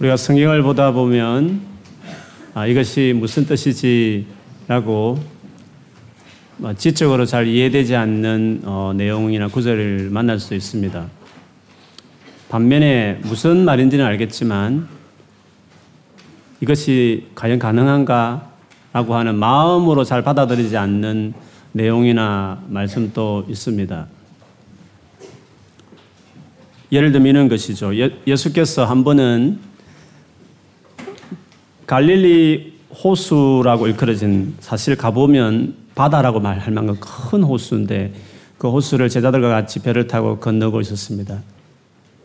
우리가 성경을 보다 보면 아, 이것이 무슨 뜻이지라고 뭐 지적으로 잘 이해되지 않는 어, 내용이나 구절을 만날 수 있습니다. 반면에 무슨 말인지는 알겠지만 이것이 과연 가능한가? 라고 하는 마음으로 잘 받아들이지 않는 내용이나 말씀도 있습니다. 예를 들면 이런 것이죠. 예, 수께서 한 번은 갈릴리 호수라고 일컬어진 사실 가보면 바다라고 말할 만큼 큰 호수인데 그 호수를 제자들과 같이 배를 타고 건너고 있었습니다.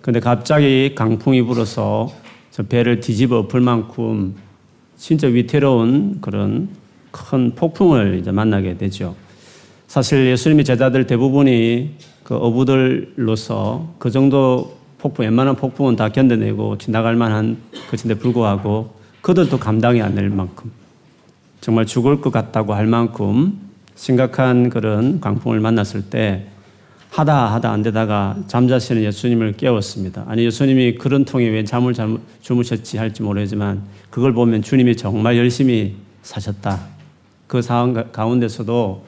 그런데 갑자기 강풍이 불어서 저 배를 뒤집어 엎을 만큼 진짜 위태로운 그런 큰 폭풍을 이제 만나게 되죠. 사실 예수님의 제자들 대부분이 그 어부들로서 그 정도 폭풍, 웬만한 폭풍은 다 견뎌내고 지나갈 만한 것인데 불구하고 그들도 감당이 안 될 만큼 정말 죽을 것 같다고 할 만큼 심각한 그런 광풍을 만났을 때 하다 하다 안 되다가 잠자시는 예수님을 깨웠습니다. 아니 예수님이 그런 통에 왜 잠을 잘못 주무셨지 할지 모르지만 그걸 보면 주님이 정말 열심히 사셨다. 그 상황 가운데서도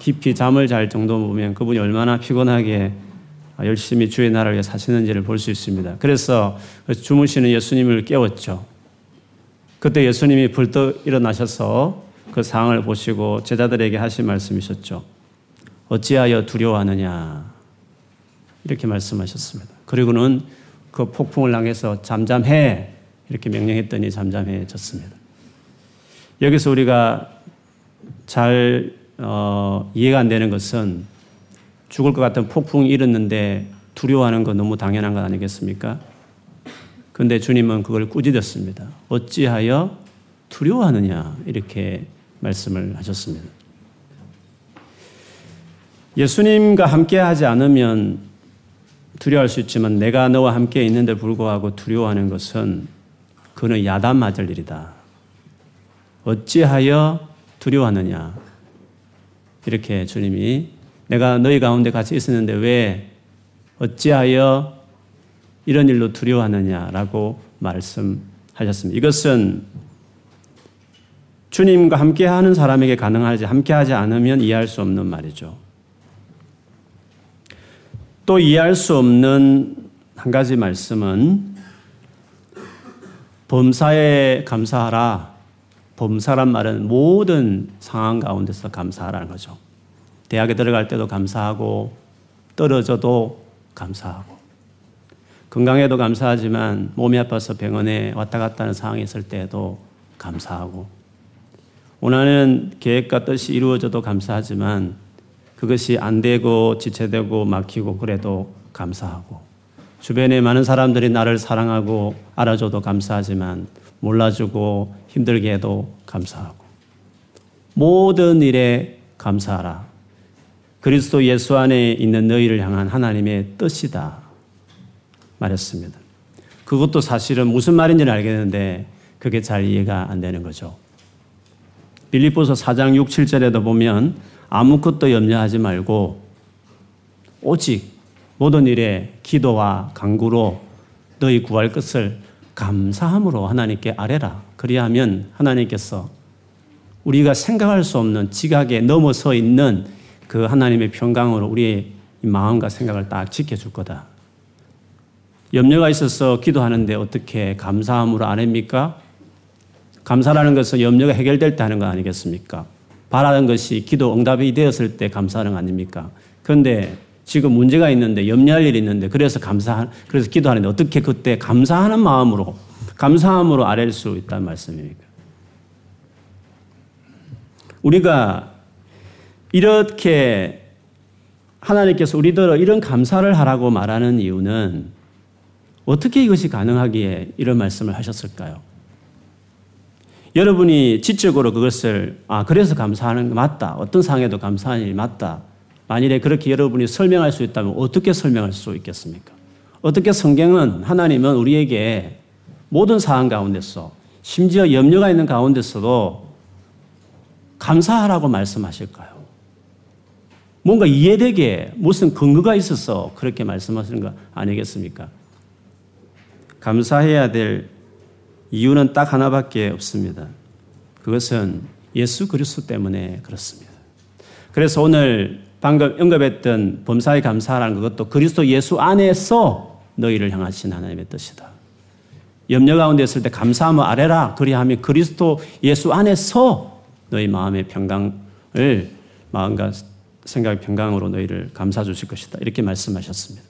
깊이 잠을 잘 정도 보면 그분이 얼마나 피곤하게 열심히 주의 나라를 사시는지를 볼 수 있습니다. 그래서 주무시는 예수님을 깨웠죠. 그때 예수님이 불떡 일어나셔서 그 상황을 보시고 제자들에게 하신 말씀이셨죠. 어찌하여 두려워하느냐. 이렇게 말씀하셨습니다. 그리고는 그 폭풍을 향해서 잠잠해. 이렇게 명령했더니 잠잠해졌습니다. 여기서 우리가 잘 어, 이해가 안 되는 것은 죽을 것 같은 폭풍이 일었는데 두려워하는 건 너무 당연한 것 아니겠습니까? 근데 주님은 그걸 꾸짖었습니다. 어찌하여 두려워하느냐 이렇게 말씀을 하셨습니다. 예수님과 함께 하지 않으면 두려워할 수 있지만 내가 너와 함께 있는데 불구하고 두려워하는 것은 그는 야단 맞을 일이다. 어찌하여 두려워하느냐. 이렇게 주님이 내가 너희 가운데 같이 있었는데 왜 어찌하여 이런 일로 두려워하느냐라고 말씀하셨습니다. 이것은 주님과 함께 하는 사람에게 가능하지 함께 하지 않으면 이해할 수 없는 말이죠. 또 이해할 수 없는 한 가지 말씀은 범사에 감사하라. 범사란 말은 모든 상황 가운데서 감사하라는 거죠. 대학에 들어갈 때도 감사하고 떨어져도 감사하고 건강에도 감사하지만 몸이 아파서 병원에 왔다 갔다 하는 상황이 있을 때도 감사하고 원하는 계획과 뜻이 이루어져도 감사하지만 그것이 안 되고 지체되고 막히고 그래도 감사하고 주변에 많은 사람들이 나를 사랑하고 알아줘도 감사하지만 몰라주고 힘들게 해도 감사하고 모든 일에 감사하라. 그리스도 예수 안에 있는 너희를 향한 하나님의 뜻이다. 말했습니다. 그것도 사실은 무슨 말인지는 알겠는데 그게 잘 이해가 안 되는 거죠. 빌립보서 4장 6, 7절에도 보면 아무것도 염려하지 말고 오직 모든 일에 기도와 간구로 너희 구할 것을 감사함으로 하나님께 아뢰라. 그리하면 하나님께서 우리가 생각할 수 없는 지각에 넘어서 있는 그 하나님의 평강으로 우리의 마음과 생각을 딱 지켜줄 거다. 염려가 있어서 기도하는데 어떻게 감사함으로 안 합니까? 감사라는 것은 염려가 해결될 때 하는 거 아니겠습니까? 바라는 것이 기도 응답이 되었을 때 감사하는 거 아닙니까? 그런데 지금 문제가 있는데 염려할 일이 있는데 그래서 감사 그래서 기도하는데 어떻게 그때 감사하는 마음으로 감사함으로 아랠 수 있다는 말씀입니까? 우리가 이렇게 하나님께서 우리들을 이런 감사를 하라고 말하는 이유는 어떻게 이것이 가능하기에 이런 말씀을 하셨을까요? 여러분이 지적으로 그것을 아 그래서 감사하는 게 맞다. 어떤 상황에도 감사하는 일이 맞다. 만일에 그렇게 여러분이 설명할 수 있다면 어떻게 설명할 수 있겠습니까? 어떻게 성경은 하나님은 우리에게 모든 상황 가운데서 심지어 염려가 있는 가운데서도 감사하라고 말씀하실까요? 뭔가 이해되게 무슨 근거가 있어서 그렇게 말씀하시는 거 아니겠습니까? 감사해야 될 이유는 딱 하나밖에 없습니다. 그것은 예수 그리스도 때문에 그렇습니다. 그래서 오늘 방금 언급했던 범사에 감사하는 것도 그리스도 예수 안에서 너희를 향하신 하나님의 뜻이다. 염려 가운데 있을 때 감사하며 아래라. 그리하면 그리스도 예수 안에서 너희 마음의 평강을 마음과 생각의 평강으로 너희를 감사 주실 것이다. 이렇게 말씀하셨습니다.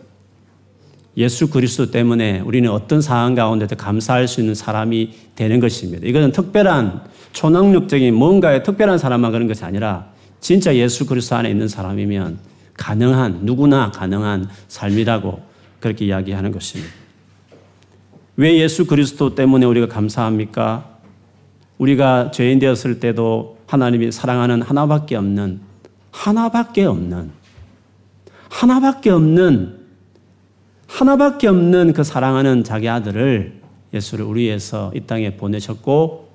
예수 그리스도 때문에 우리는 어떤 상황 가운데도 감사할 수 있는 사람이 되는 것입니다. 이것은 특별한 초능력적인 뭔가의 특별한 사람만 그런 것이 아니라 진짜 예수 그리스도 안에 있는 사람이면 가능한 누구나 가능한 삶이라고 그렇게 이야기하는 것입니다. 왜 예수 그리스도 때문에 우리가 감사합니까? 우리가 죄인 되었을 때도 하나님이 사랑하는 하나밖에 없는 하나밖에 없는 하나밖에 없는 하나밖에 없는 그 사랑하는 자기 아들을 예수를 우리 위해서 이 땅에 보내셨고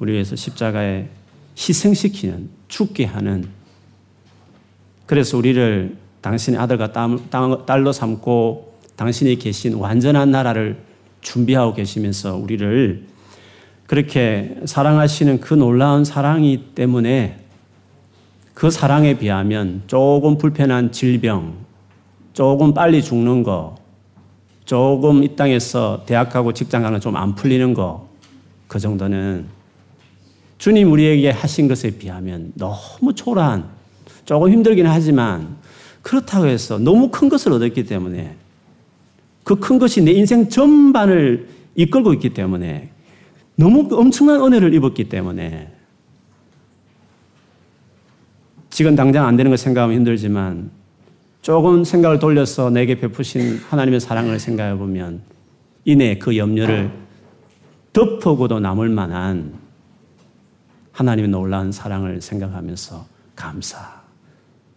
우리 위해서 십자가에 희생시키는 죽게 하는. 그래서 우리를 당신의 아들과 딸로 삼고 당신이 계신 완전한 나라를 준비하고 계시면서 우리를 그렇게 사랑하시는 그 놀라운 사랑이 때문에 그 사랑에 비하면 조금 불편한 질병, 조금 빨리 죽는 거, 조금 이 땅에서 대학 가고 직장 가는 좀 안 풀리는 거, 그 정도는 주님 우리에게 하신 것에 비하면 너무 초라한, 조금 힘들긴 하지만 그렇다고 해서 너무 큰 것을 얻었기 때문에 그 큰 것이 내 인생 전반을 이끌고 있기 때문에 너무 엄청난 은혜를 입었기 때문에 지금 당장 안 되는 걸 생각하면 힘들지만 조금 생각을 돌려서 내게 베푸신 하나님의 사랑을 생각해 보면 이내 그 염려를 덮어고도 남을 만한 하나님의 놀라운 사랑을 생각하면서 감사.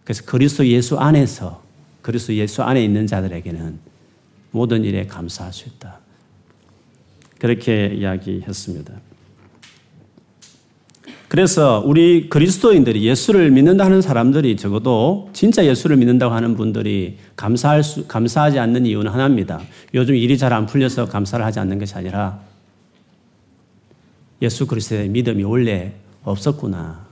그래서 그리스도 예수 안에서 그리스도 예수 안에 있는 자들에게는 모든 일에 감사할 수 있다. 그렇게 이야기했습니다. 그래서 우리 그리스도인들이 예수를 믿는다 하는 사람들이 적어도 진짜 예수를 믿는다고 하는 분들이 감사할 수, 감사하지 않는 이유는 하나입니다. 요즘 일이 잘 안 풀려서 감사를 하지 않는 것이 아니라 예수 그리스도의 믿음이 원래 없었구나.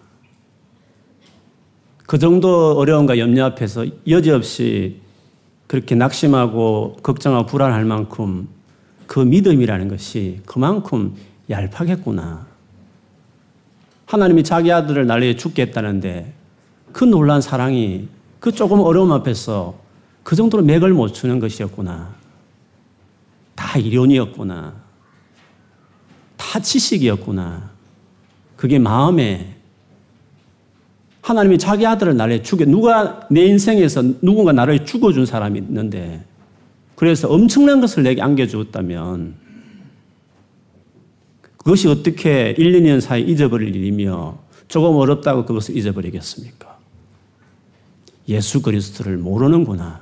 그 정도 어려움과 염려 앞에서 여지없이 그렇게 낙심하고 걱정하고 불안할 만큼 그 믿음이라는 것이 그만큼 얄팍했구나. 하나님이 자기 아들을 날려 죽겠다는데 그 놀란 사랑이 그 조금 어려움 앞에서 그 정도로 맥을 못 추는 것이었구나. 다 이론이었구나. 다 지식이었구나. 그게 마음에 하나님이 자기 아들을 날려 죽여 누가 내 인생에서 누군가 나를 죽어준 사람이 있는데 그래서 엄청난 것을 내게 안겨주었다면 그것이 어떻게 1, 2년 사이 잊어버릴 일이며 조금 어렵다고 그것을 잊어버리겠습니까? 예수 그리스도를 모르는구나.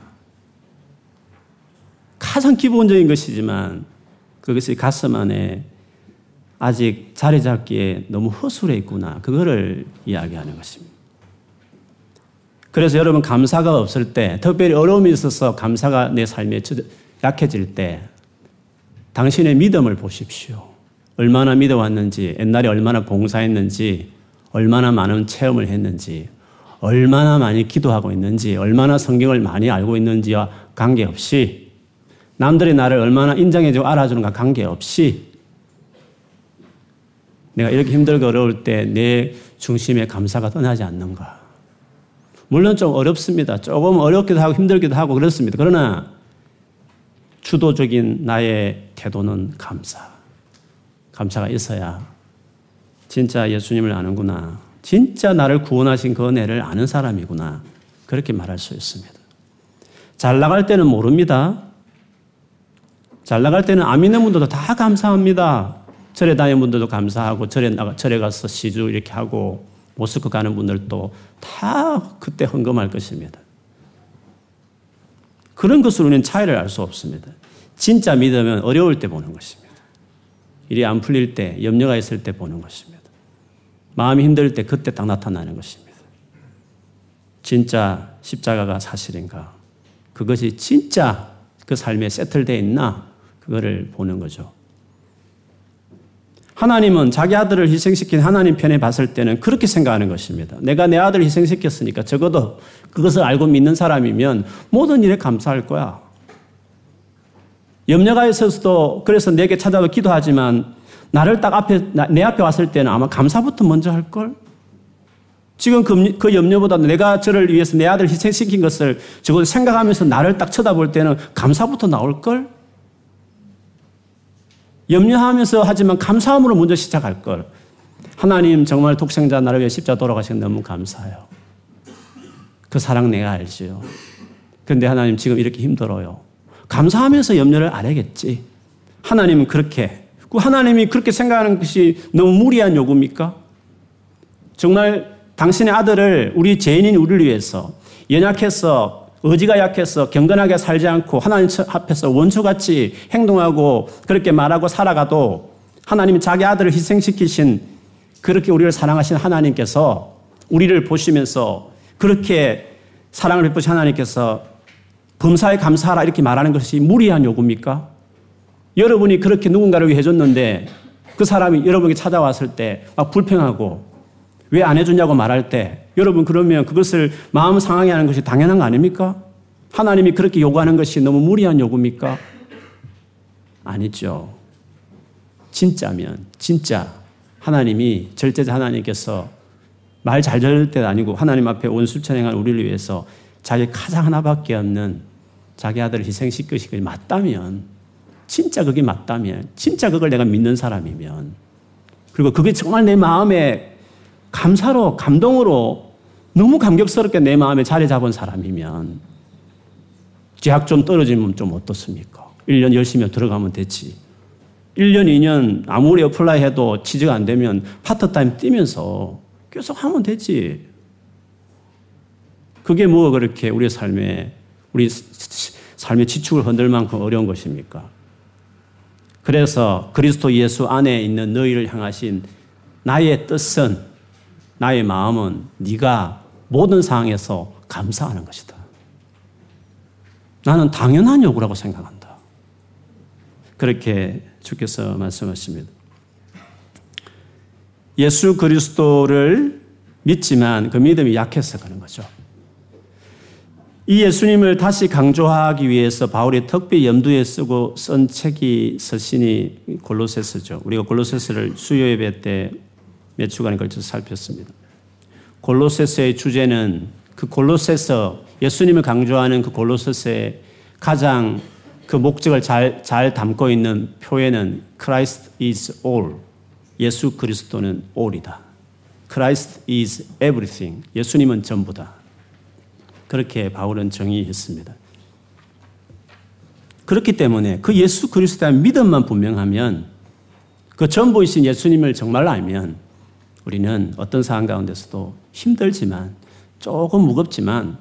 가장 기본적인 것이지만 그것이 가슴 안에 아직 자리 잡기에 너무 허술해 있구나. 그거를 이야기하는 것입니다. 그래서 여러분 감사가 없을 때, 특별히 어려움이 있어서 감사가 내 삶에 약해질 때, 당신의 믿음을 보십시오. 얼마나 믿어왔는지, 옛날에 얼마나 봉사했는지, 얼마나 많은 체험을 했는지, 얼마나 많이 기도하고 있는지, 얼마나 성경을 많이 알고 있는지와 관계없이, 남들이 나를 얼마나 인정해주고 알아주는가 관계없이, 내가 이렇게 힘들고 어려울 때 내 중심에 감사가 떠나지 않는가. 물론 좀 어렵습니다. 조금 어렵기도 하고 힘들기도 하고 그렇습니다. 그러나 주도적인 나의 태도는 감사. 감사가 있어야 진짜 예수님을 아는구나. 진짜 나를 구원하신 그 은혜를 아는 사람이구나. 그렇게 말할 수 있습니다. 잘 나갈 때는 모릅니다. 잘 나갈 때는 안 믿는 분들도 다 감사합니다. 절에 다니는 분들도 감사하고 절에 나가 절에 가서 시주 이렇게 하고 모스크 가는 분들도 다 그때 헌금할 것입니다. 그런 것으로는 차이를 알 수 없습니다. 진짜 믿으면 어려울 때 보는 것입니다. 일이 안 풀릴 때, 염려가 있을 때 보는 것입니다. 마음이 힘들 때 그때 딱 나타나는 것입니다. 진짜 십자가가 사실인가? 그것이 진짜 그 삶에 세틀되어 있나? 그거를 보는 거죠. 하나님은 자기 아들을 희생시킨 하나님 편에 봤을 때는 그렇게 생각하는 것입니다. 내가 내 아들을 희생시켰으니까 적어도 그것을 알고 믿는 사람이면 모든 일에 감사할 거야. 염려가 있어서도 그래서 내게 찾아와 기도하지만 나를 딱 앞에, 내 앞에 왔을 때는 아마 감사부터 먼저 할걸? 지금 그, 그 염려보다 내가 저를 위해서 내 아들을 희생시킨 것을 적어도 생각하면서 나를 딱 쳐다볼 때는 감사부터 나올걸? 염려하면서 하지만 감사함으로 먼저 시작할 걸. 하나님 정말 독생자 나를 위해 십자 돌아가신 너무 감사해요. 그 사랑 내가 알지요. 근데 하나님 지금 이렇게 힘들어요. 감사하면서 염려를 안 하겠지. 하나님은 그렇게 그 하나님이 그렇게 생각하는 것이 너무 무리한 요구입니까? 정말 당신의 아들을 우리 죄인인 우리를 위해서 연약해서 의지가 약해서 경건하게 살지 않고 하나님 앞에서 원수같이 행동하고 그렇게 말하고 살아가도 하나님이 자기 아들을 희생시키신 그렇게 우리를 사랑하신 하나님께서 우리를 보시면서 그렇게 사랑을 베푸신 하나님께서 범사에 감사하라 이렇게 말하는 것이 무리한 요구입니까? 여러분이 그렇게 누군가를 위해 해줬는데 그 사람이 여러분에게 찾아왔을 때 막 불평하고 왜 안 해주냐고 말할 때 여러분 그러면 그것을 마음 상하게 하는 것이 당연한 거 아닙니까? 하나님이 그렇게 요구하는 것이 너무 무리한 요구입니까? 아니죠. 진짜면 진짜 하나님이 절대자 하나님께서 말 잘 들을 때 아니고 하나님 앞에 온수천행한 우리를 위해서 자기 가장 하나밖에 없는 자기 아들을 희생시키시기 맞다면 진짜 그게 맞다면, 진짜 그걸 내가 믿는 사람이면, 그리고 그게 정말 내 마음에 감사로, 감동으로 너무 감격스럽게 내 마음에 자리 잡은 사람이면, 재학 좀 떨어지면 좀 어떻습니까? 1년 열심히 들어가면 되지. 1년, 2년 아무리 apply 해도 취직이 안 되면 파트타임 뛰면서 계속 하면 되지. 그게 뭐 그렇게 우리 삶에, 우리 삶의 지축을 흔들 만큼 어려운 것입니까? 그래서 그리스도 예수 안에 있는 너희를 향하신 나의 뜻은 나의 마음은 네가 모든 상황에서 감사하는 것이다. 나는 당연한 요구라고 생각한다. 그렇게 주께서 말씀하십니다. 예수 그리스도를 믿지만 그 믿음이 약해서 그런 거죠. 이 예수님을 다시 강조하기 위해서 바울이 특별히 염두에 쓰고 쓴 책이 서신이 골로세스죠. 우리가 골로세스를 수요 예배 때 몇 주간에 걸쳐서 살폈습니다. 골로세스의 주제는 그 골로세서 예수님을 강조하는 그 골로세스의 가장 그 목적을 잘, 잘 담고 있는 표현은 Christ is all. 예수 그리스도는 all이다. Christ is everything. 예수님은 전부다. 그렇게 바울은 정의했습니다. 그렇기 때문에 그 예수 그리스도에 대한 믿음만 분명하면 그 전부이신 예수님을 정말 알면 우리는 어떤 상황 가운데서도 힘들지만 조금 무겁지만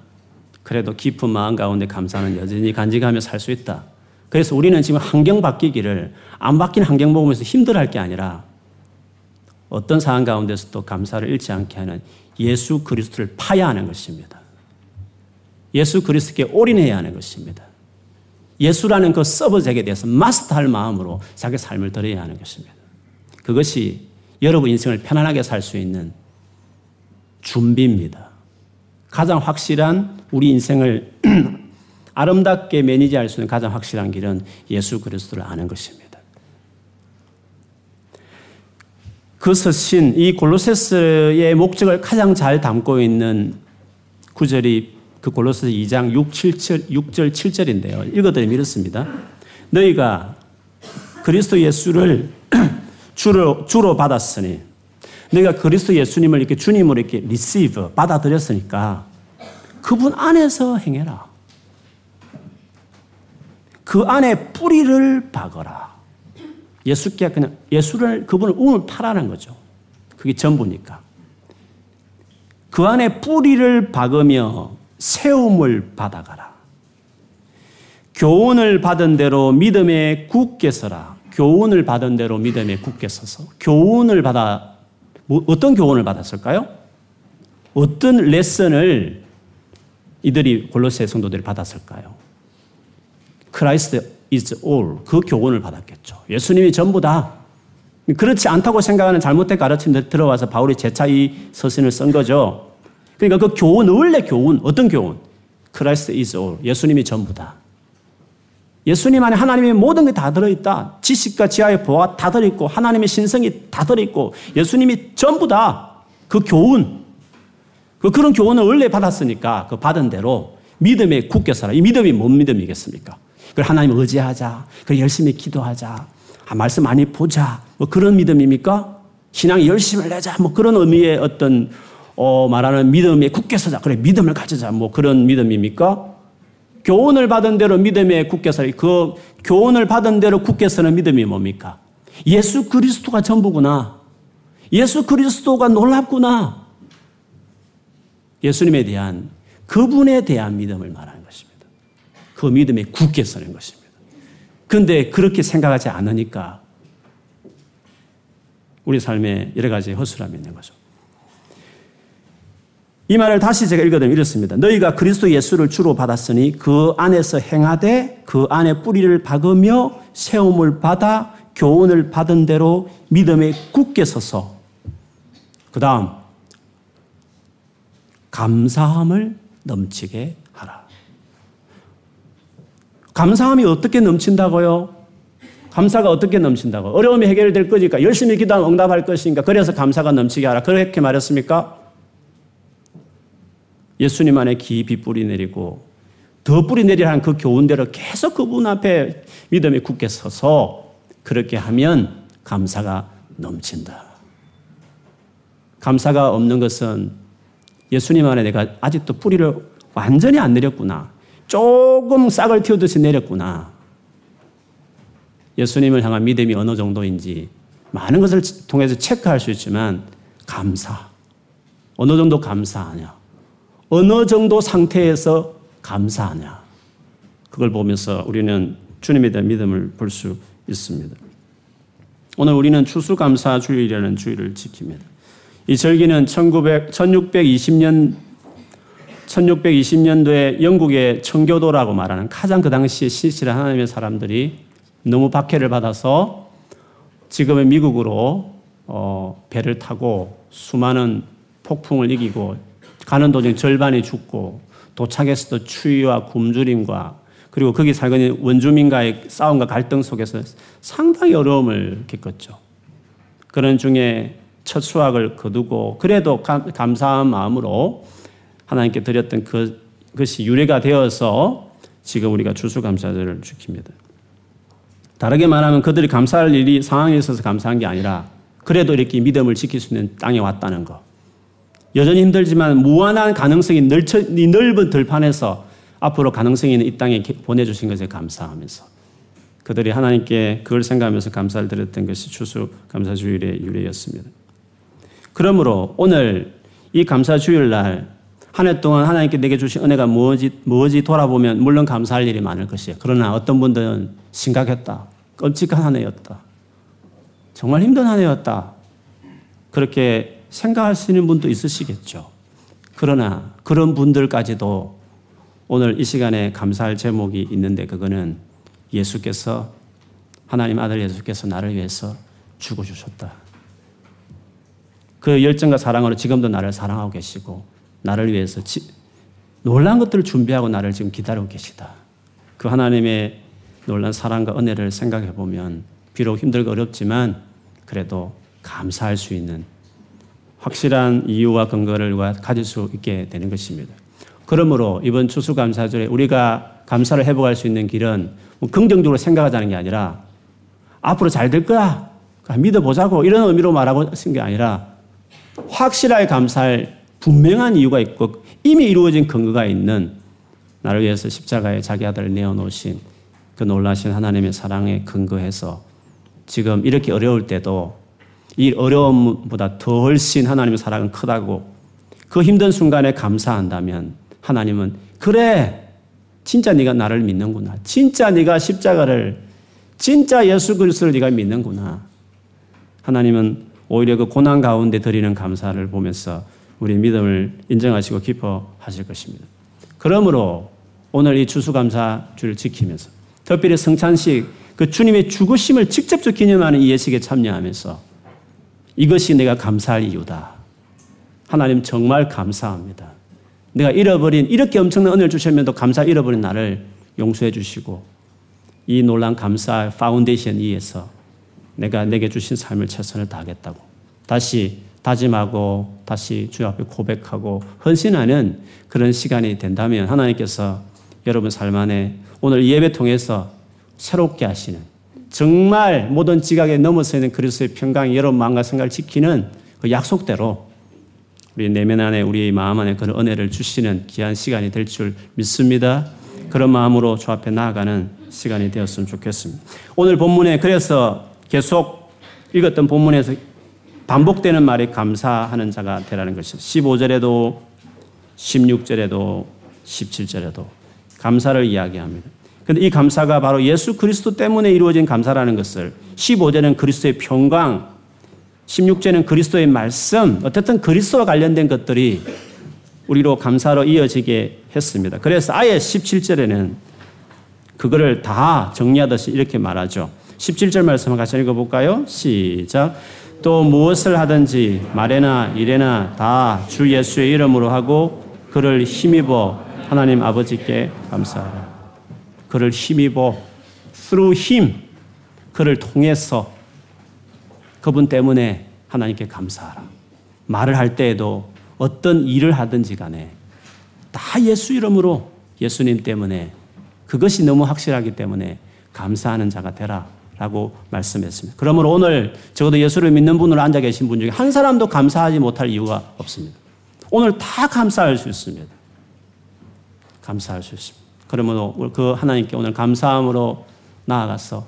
그래도 깊은 마음 가운데 감사는 여전히 간직하며 살 수 있다. 그래서 우리는 지금 환경 바뀌기를 안 바뀐 환경 보면서 힘들어할 게 아니라 어떤 상황 가운데서도 감사를 잃지 않게 하는 예수 그리스도를 파야 하는 것입니다. 예수 그리스도께 올인해야 하는 것입니다. 예수라는 그 서브젝에 대해서 마스터할 마음으로 자기 삶을 드려야 하는 것입니다. 그것이 여러분 인생을 편안하게 살 수 있는 준비입니다. 가장 확실한 우리 인생을 아름답게 매니지할 수 있는 가장 확실한 길은 예수 그리스도를 아는 것입니다. 그 서신, 이 골로세스의 목적을 가장 잘 담고 있는 구절이 그 골로새 2장 6, 7, 6절 7절인데요. 읽어드리면 이렇습니다. 너희가 그리스도 예수를 주로, 주로 받았으니 너희가 그리스도 예수님을 이렇게 주님으로 이렇게 receive 받아들였으니까 그분 안에서 행해라. 그 안에 뿌리를 박어라. 예수께 그냥 예수를 그분을 우물을 파라는 거죠. 그게 전부니까. 그 안에 뿌리를 박으며 세움을 받아가라. 교훈을 받은 대로 믿음에 굳게 서라. 교훈을 받은 대로 믿음에 굳게 서서 교훈을 받아 뭐 어떤 교훈을 받았을까요? 어떤 레슨을 이들이 골로새 성도들이 받았을까요? Christ is all. 그 교훈을 받았겠죠. 예수님이 전부다. 그렇지 않다고 생각하는 잘못된 가르침들 들어와서 바울이 재차 이 서신을 쓴 거죠. 그러니까 그 교훈, 원래 교훈, 어떤 교훈? Christ is all. 예수님이 전부다. 예수님 안에 하나님의 모든 게 다 들어있다. 지식과 지하의 보화가 다 들어있고, 하나님의 신성이 다 들어있고, 예수님이 전부다. 그 교훈. 그 그런 교훈을 원래 받았으니까 그 받은 대로 믿음에 굳게 살아. 이 믿음이 뭔 믿음이겠습니까? 그 하나님 의지하자. 그 열심히 기도하자. 아, 말씀 많이 보자. 뭐 그런 믿음입니까? 신앙 열심을 내자. 뭐 그런 의미의 어떤 어, 말하는 믿음에 굳게 서자. 그래, 믿음을 가지자. 뭐 그런 믿음입니까? 교훈을 받은 대로 믿음에 굳게 서리. 그 교훈을 받은 대로 굳게 서는 믿음이 뭡니까? 예수 그리스도가 전부구나. 예수 그리스도가 놀랍구나. 예수님에 대한 그분에 대한 믿음을 말하는 것입니다. 그 믿음에 굳게 서는 것입니다. 그런데 그렇게 생각하지 않으니까 우리 삶에 여러 가지 허술함이 있는 거죠. 이 말을 다시 제가 읽어드리면 이렇습니다. 너희가 그리스도 예수를 주로 받았으니 그 안에서 행하되 그 안에 뿌리를 박으며 세움을 받아 교훈을 받은 대로 믿음에 굳게 서서 그 다음 감사함을 넘치게 하라. 감사함이 어떻게 넘친다고요? 감사가 어떻게 넘친다고? 어려움이 해결될 거니까 열심히 기도하면 응답할 것이니까 그래서 감사가 넘치게 하라. 그렇게 말했습니까? 예수님 안에 깊이 뿌리 내리고 더 뿌리 내리라는 그 교훈대로 계속 그분 앞에 믿음에 굳게 서서 그렇게 하면 감사가 넘친다. 감사가 없는 것은 예수님 안에 내가 아직도 뿌리를 완전히 안 내렸구나. 조금 싹을 틔우듯이 내렸구나. 예수님을 향한 믿음이 어느 정도인지 많은 것을 통해서 체크할 수 있지만 감사. 어느 정도 감사하냐. 어느 정도 상태에서 감사하냐. 그걸 보면서 우리는 주님에 대한 믿음을 볼 수 있습니다. 오늘 우리는 추수감사 주일이라는 주일을 지킵니다. 이 절기는 1900, 1620년 1620년도에 영국의 청교도라고 말하는 가장 그 당시에 신실한 하나님의 사람들이 너무 박해를 받아서 지금의 미국으로 어, 배를 타고 수많은 폭풍을 이기고 가는 도중 절반이 죽고 도착했을 때 추위와 굶주림과 그리고 거기 살고 있는 원주민과의 싸움과 갈등 속에서 상당히 어려움을 겪었죠. 그런 중에 첫 수확을 거두고 그래도 감사한 마음으로 하나님께 드렸던 그, 것이 유래가 되어서 지금 우리가 추수감사절을 지킵니다. 다르게 말하면 그들이 감사할 일이 상황에 있어서 감사한 게 아니라 그래도 이렇게 믿음을 지킬 수 있는 땅에 왔다는 것. 여전히 힘들지만 무한한 가능성이 이 넓은 들판에서 앞으로 가능성이 있는 이 땅에 보내주신 것에 감사하면서 그들이 하나님께 그걸 생각하면서 감사를 드렸던 것이 추수 감사주일의 유래였습니다. 그러므로 오늘 이 감사주일 날 한해 동안 하나님께 내게 주신 은혜가 무엇이, 무엇이 돌아보면 물론 감사할 일이 많을 것이에요. 그러나 어떤 분들은 심각했다. 끔찍한 한 해였다. 정말 힘든 한 해였다. 그렇게 생각하시는 분도 있으시겠죠. 그러나 그런 분들까지도 오늘 이 시간에 감사할 제목이 있는데 그거는 예수께서 하나님 아들 예수께서 나를 위해서 죽어 주셨다. 그 열정과 사랑으로 지금도 나를 사랑하고 계시고 나를 위해서 지, 놀란 것들을 준비하고 나를 지금 기다리고 계시다. 그 하나님의 놀란 사랑과 은혜를 생각해 보면 비록 힘들고 어렵지만 그래도 감사할 수 있는 확실한 이유와 근거를 가질 수 있게 되는 것입니다. 그러므로 이번 추수감사절에 우리가 감사를 회복할 수 있는 길은 뭐 긍정적으로 생각하자는 게 아니라 앞으로 잘 될 거야. 믿어보자고 이런 의미로 말하고 하신 게 아니라 확실하게 감사할 분명한 이유가 있고 이미 이루어진 근거가 있는 나를 위해서 십자가에 자기 아들을 내어놓으신 그 놀라신 하나님의 사랑에 근거해서 지금 이렇게 어려울 때도 이 어려움보다 더 훨씬 하나님의 사랑은 크다고 그 힘든 순간에 감사한다면 하나님은 그래 진짜 네가 나를 믿는구나 진짜 네가 십자가를 진짜 예수 그리스도를 네가 믿는구나 하나님은 오히려 그 고난 가운데 드리는 감사를 보면서 우리 믿음을 인정하시고 기뻐하실 것입니다. 그러므로 오늘 이 추수감사 주를 지키면서 특별히 성찬식, 그 주님의 죽으심을 직접적 기념하는 이 예식에 참여하면서 이것이 내가 감사할 이유다. 하나님 정말 감사합니다. 내가 잃어버린, 이렇게 엄청난 은혜를 주셨면도 감사 잃어버린 나를 용서해 주시고 이 놀란 감사 파운데이션 위에서 내가 내게 주신 삶을 최선을 다하겠다고 다시 다짐하고 다시 주 앞에 고백하고 헌신하는 그런 시간이 된다면 하나님께서 여러분 삶 안에 오늘 예배 통해서 새롭게 하시는 정말 모든 지각에 넘어서 있는 그리스도의 평강이 여러분 마음과 생각을 지키는 그 약속대로 우리 내면 안에 우리 마음 안에 그런 은혜를 주시는 귀한 시간이 될 줄 믿습니다. 그런 마음으로 주 앞에 나아가는 시간이 되었으면 좋겠습니다. 오늘 본문에 그래서 계속 읽었던 본문에서 반복되는 말이 감사하는 자가 되라는 것입니다. 15절에도 16절에도 17절에도 감사를 이야기합니다. 근데 이 감사가 바로 예수 그리스도 때문에 이루어진 감사라는 것을 15절은 그리스도의 평강, 16절은 그리스도의 말씀, 어쨌든 그리스도와 관련된 것들이 우리로 감사로 이어지게 했습니다. 그래서 아예 17절에는 그거를 다 정리하듯이 이렇게 말하죠. 17절 말씀 같이 읽어볼까요? 시작. 또 무엇을 하든지 말에나 일에나 다 주 예수의 이름으로 하고 그를 힘입어 하나님 아버지께 감사하라. 그를 힘입어 through him 그를 통해서 그분 때문에 하나님께 감사하라. 말을 할 때에도 어떤 일을 하든지 간에 다 예수 이름으로 예수님 때문에 그것이 너무 확실하기 때문에 감사하는 자가 되라. 라고 말씀했습니다. 그러므로 오늘 적어도 예수를 믿는 분으로 앉아 계신 분 중에 한 사람도 감사하지 못할 이유가 없습니다. 오늘 다 감사할 수 있습니다. 감사할 수 있습니다. 그러므로 그 하나님께 오늘 감사함으로 나아가서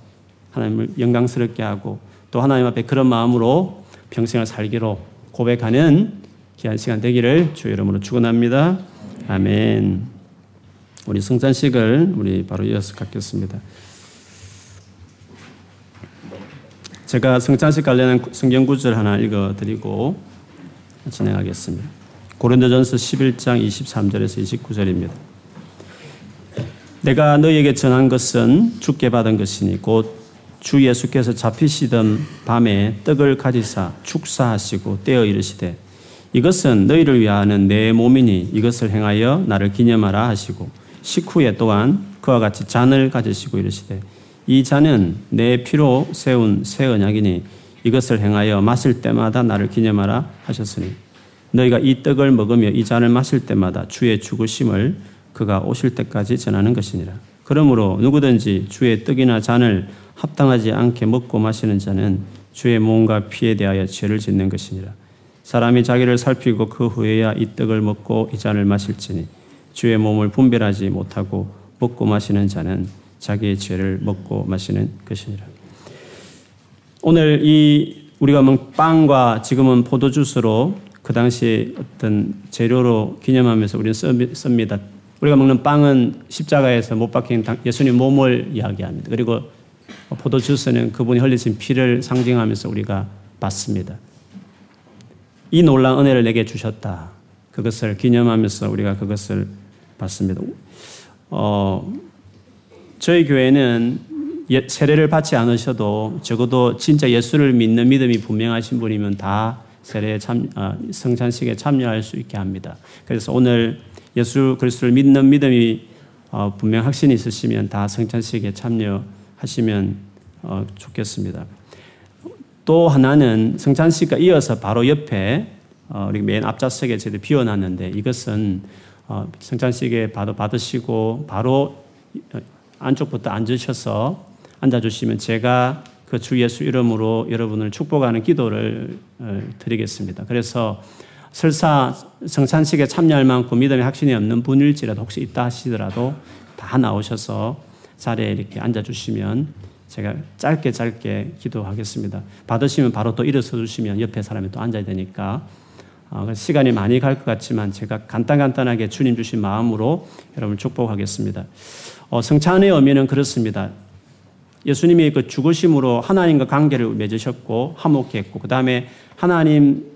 하나님을 영광스럽게 하고 또 하나님 앞에 그런 마음으로 평생을 살기로 고백하는 귀한 시간 되기를 주 이름으로 축원합니다. 아멘. 우리 성찬식을 우리 바로 이어서 갖겠습니다. 제가 성찬식 관련한 성경 구절 하나 읽어 드리고 진행하겠습니다. 고린도전서 11장 23절에서 29절입니다. 내가 너에게 전한 것은 주께 받은 것이니 곧 주 예수께서 잡히시던 밤에 떡을 가지사 축사하시고 떼어 이르시되 이것은 너희를 위하는 내 몸이니 이것을 행하여 나를 기념하라 하시고 식후에 또한 그와 같이 잔을 가지시고 이르시되 이 잔은 내 피로 세운 새 언약이니 이것을 행하여 마실 때마다 나를 기념하라 하셨으니 너희가 이 떡을 먹으며 이 잔을 마실 때마다 주의 죽으심을 그가 오실 때까지 전하는 것이니라. 그러므로 누구든지 주의 떡이나 잔을 합당하지 않게 먹고 마시는 자는 주의 몸과 피에 대하여 죄를 짓는 것이니라. 사람이 자기를 살피고 그 후에야 이 떡을 먹고 이 잔을 마실지니 주의 몸을 분별하지 못하고 먹고 마시는 자는 자기의 죄를 먹고 마시는 것이니라. 오늘 이 우리가 빵과 지금은 포도주스로 그 당시 어떤 재료로 기념하면서 우리는 씁니다. 우리가 먹는 빵은 십자가에서 못 박힌 예수님 몸을 이야기합니다. 그리고 포도주스는 그분이 흘리신 피를 상징하면서 우리가 받습니다. 이 놀란 은혜를 내게 주셨다. 그것을 기념하면서 우리가 그것을 받습니다. 어, 저희 교회는 예, 세례를 받지 않으셔도 적어도 진짜 예수를 믿는 믿음이 분명하신 분이면 다 세례 참, 어, 성찬식에 참여할 수 있게 합니다. 그래서 오늘 예수 그리스도를 믿는 믿음이 어, 분명 확신이 있으시면 다 성찬식에 참여하시면 어, 좋겠습니다. 또 하나는 성찬식과 이어서 바로 옆에 어, 우리 맨 앞좌석에 저희 비워놨는데 이것은 어, 성찬식에 받아 받으시고 바로 안쪽부터 앉으셔서 앉아주시면 제가 그 주 예수 이름으로 여러분을 축복하는 기도를 어, 드리겠습니다. 그래서 설사 성찬식에 참여할 만큼 믿음의 확신이 없는 분일지라도 혹시 있다 하시더라도 다 나오셔서 자리에 이렇게 앉아주시면 제가 짧게 짧게 기도하겠습니다. 받으시면 바로 또 일어서 주시면 옆에 사람이 또 앉아야 되니까 어, 시간이 많이 갈 것 같지만 제가 간단간단하게 주님 주신 마음으로 여러분 축복하겠습니다. 어, 성찬의 의미는 그렇습니다. 예수님이 그 죽으심으로 하나님과 관계를 맺으셨고 화목했고 그 다음에 하나님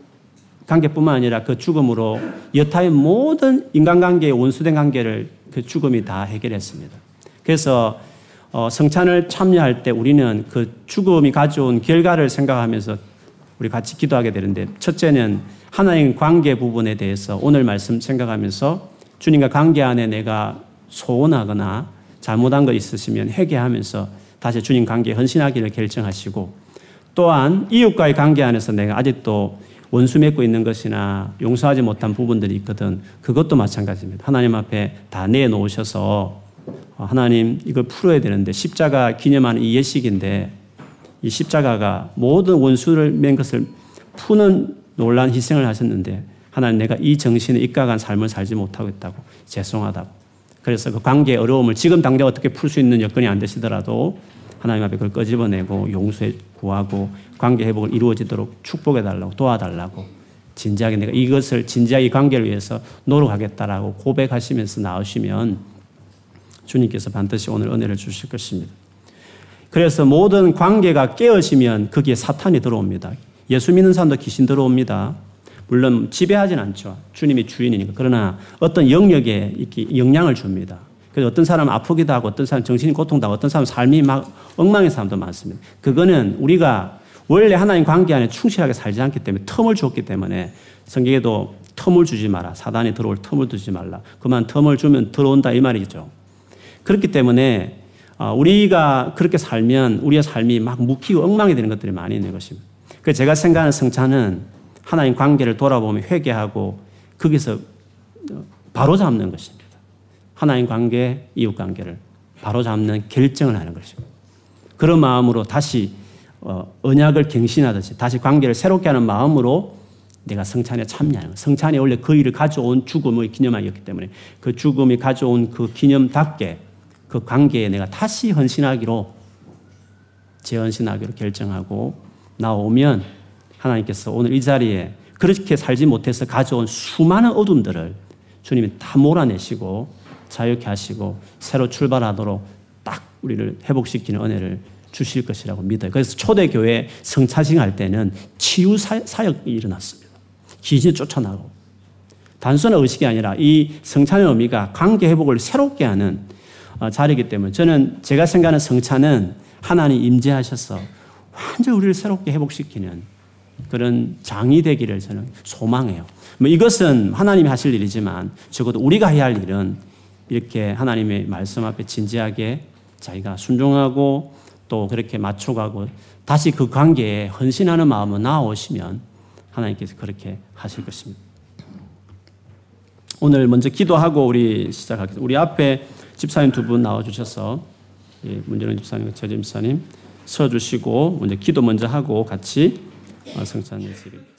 관계뿐만 아니라 그 죽음으로 여타의 모든 인간관계의 원수된 관계를 그 죽음이 다 해결했습니다. 그래서 어, 성찬을 참여할 때 우리는 그 죽음이 가져온 결과를 생각하면서 우리 같이 기도하게 되는데 첫째는 하나님 관계 부분에 대해서 오늘 말씀 생각하면서 주님과 관계 안에 내가 소원하거나 잘못한 거 있으시면 회개하면서 다시 주님 관계에 헌신하기를 결정하시고 또한 이웃과의 관계 안에서 내가 아직도 원수 맺고 있는 것이나 용서하지 못한 부분들이 있거든 그것도 마찬가지입니다. 하나님 앞에 다 내놓으셔서 하나님 이걸 풀어야 되는데 십자가 기념하는 이 예식인데 이 십자가가 모든 원수를 맨 것을 푸는 놀란 희생을 하셨는데 하나님 내가 이 정신에 입각한 삶을 살지 못하고 있다고 죄송하다고 그래서 그 관계의 어려움을 지금 당장 어떻게 풀 수 있는 여건이 안 되시더라도 하나님 앞에 그걸 꺼집어내고 용서해 구하고 관계 회복을 이루어지도록 축복해 달라고 도와달라고 진지하게 내가 이것을 진지하게 관계를 위해서 노력하겠다라고 고백하시면서 나오시면 주님께서 반드시 오늘 은혜를 주실 것입니다. 그래서 모든 관계가 깨어지면 거기에 사탄이 들어옵니다. 예수 믿는 사람도 귀신 들어옵니다. 물론 지배하진 않죠. 주님이 주인이니까. 그러나 어떤 영역에 이렇게 영향을 줍니다. 그래서 어떤 사람은 아프기도 하고 어떤 사람은 정신이 고통도 하고 어떤 사람은 삶이 막 엉망인 사람도 많습니다. 그거는 우리가 원래 하나님 관계 안에 충실하게 살지 않기 때문에 텀을 줬기 때문에 성경에도 텀을 주지 마라. 사단이 들어올 텀을 두지 말라. 그만 텀을 주면 들어온다 이 말이죠. 그렇기 때문에 어, 우리가 그렇게 살면 우리의 삶이 막 묵히고 엉망이 되는 것들이 많이 있는 것입니다. 그 제가 생각하는 성찬은 하나님 관계를 돌아보며 회개하고 거기서 바로 잡는 것입니다. 하나님 관계, 이웃 관계를 바로 잡는 결정을 하는 것입니다. 그런 마음으로 다시 어, 언약을 갱신하듯이 다시 관계를 새롭게 하는 마음으로 내가 성찬에 참여하는 것. 성찬이 원래 그 일을 가져온 죽음의 기념하였기 때문에 그 죽음이 가져온 그 기념답게 그 관계에 내가 다시 헌신하기로 재헌신하기로 결정하고 나오면 하나님께서 오늘 이 자리에 그렇게 살지 못해서 가져온 수많은 어둠들을 주님이 다 몰아내시고 자유케 하시고 새로 출발하도록 딱 우리를 회복시키는 은혜를 주실 것이라고 믿어요. 그래서 초대교회 성차싱 할 때는 치유 사역이 일어났습니다. 귀신이 쫓아나고. 단순한 의식이 아니라 이 성찬의 의미가 관계 회복을 새롭게 하는 어, 자리이기 때문에 저는 제가 생각하는 성찬은 하나님 임재하셔서 완전 우리를 새롭게 회복시키는 그런 장이 되기를 저는 소망해요. 뭐 이것은 하나님이 하실 일이지만 적어도 우리가 해야 할 일은 이렇게 하나님의 말씀 앞에 진지하게 자기가 순종하고 또 그렇게 맞춰가고 다시 그 관계에 헌신하는 마음으로 나오시면 하나님께서 그렇게 하실 것입니다. 오늘 먼저 기도하고 우리 시작하겠습니다. 우리 앞에 집사님 두 분 나와주셔서 예, 문재룡 집사님, 저재 집사님 서주시고 먼저 기도 먼저 하고 같이 어, 성찬 참여하도록.